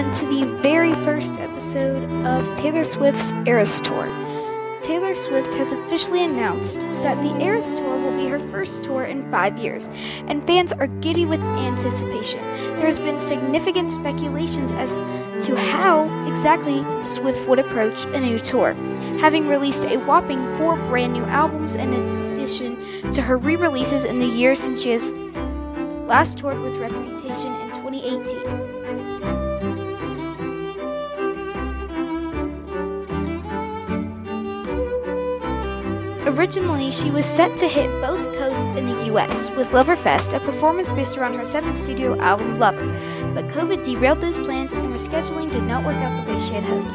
to the very first episode of Taylor Swift's Eras Tour. Taylor Swift has officially announced that the Eras Tour will be her first tour in five years, and fans are giddy with anticipation. There has been significant speculations as to how exactly Swift would approach a new tour, having released a whopping four brand new albums in addition to her re releases in the years since she has last toured with Reputation in 2018. Originally, she was set to hit both coasts in the US with Loverfest, a performance based around her seventh studio album Lover, but COVID derailed those plans and rescheduling did not work out the way she had hoped.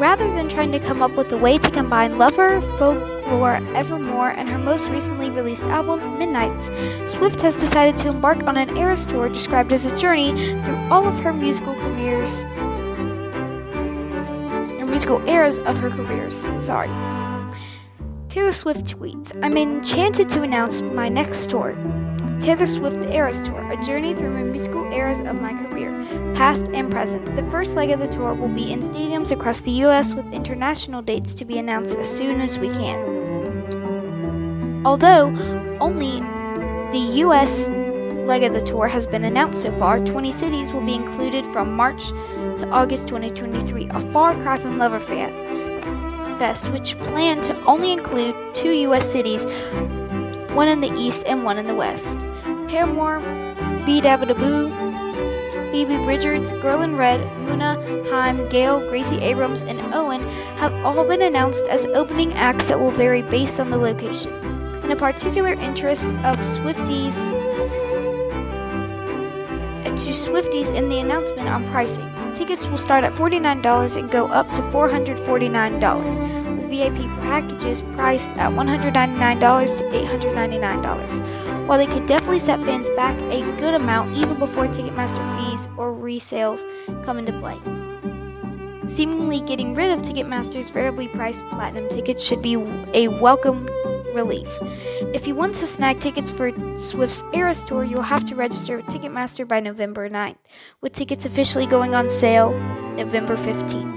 Rather than trying to come up with a way to combine Lover, Folklore, Evermore, and her most recently released album, Midnights, Swift has decided to embark on an Eras tour described as a journey through all of her musical careers, or musical eras of her careers. Sorry. Taylor Swift tweets, I'm enchanted to announce my next tour. Taylor Swift Eras Tour, a journey through my musical eras of my career, past and present. The first leg of the tour will be in stadiums across the US with international dates to be announced as soon as we can. Although only the US leg of the tour has been announced so far, 20 cities will be included from March to August 2023, a far cry from Lover Fan Fest, which planned to only include two US cities, one in the east and one in the west. Paramore, beabadoobee, Phoebe Bridgers, Girl in Red, Muna, Haim, Gayle, Gracie Abrams, and Owenn have all been announced as opening acts that will vary based on the location. And a particular interest of Swifties to Swifties in the announcement on pricing. Tickets will start at $49 and go up to $449, with VIP packages priced at $199 to $899. While they could definitely set fans back a good amount even before Ticketmaster fees or resales come into play. Seemingly getting rid of Ticketmaster's variably priced platinum tickets should be a welcome relief. If you want to snag tickets for Swift's Eras Tour, you'll have to register with Ticketmaster by November 9th, with tickets officially going on sale November 15th.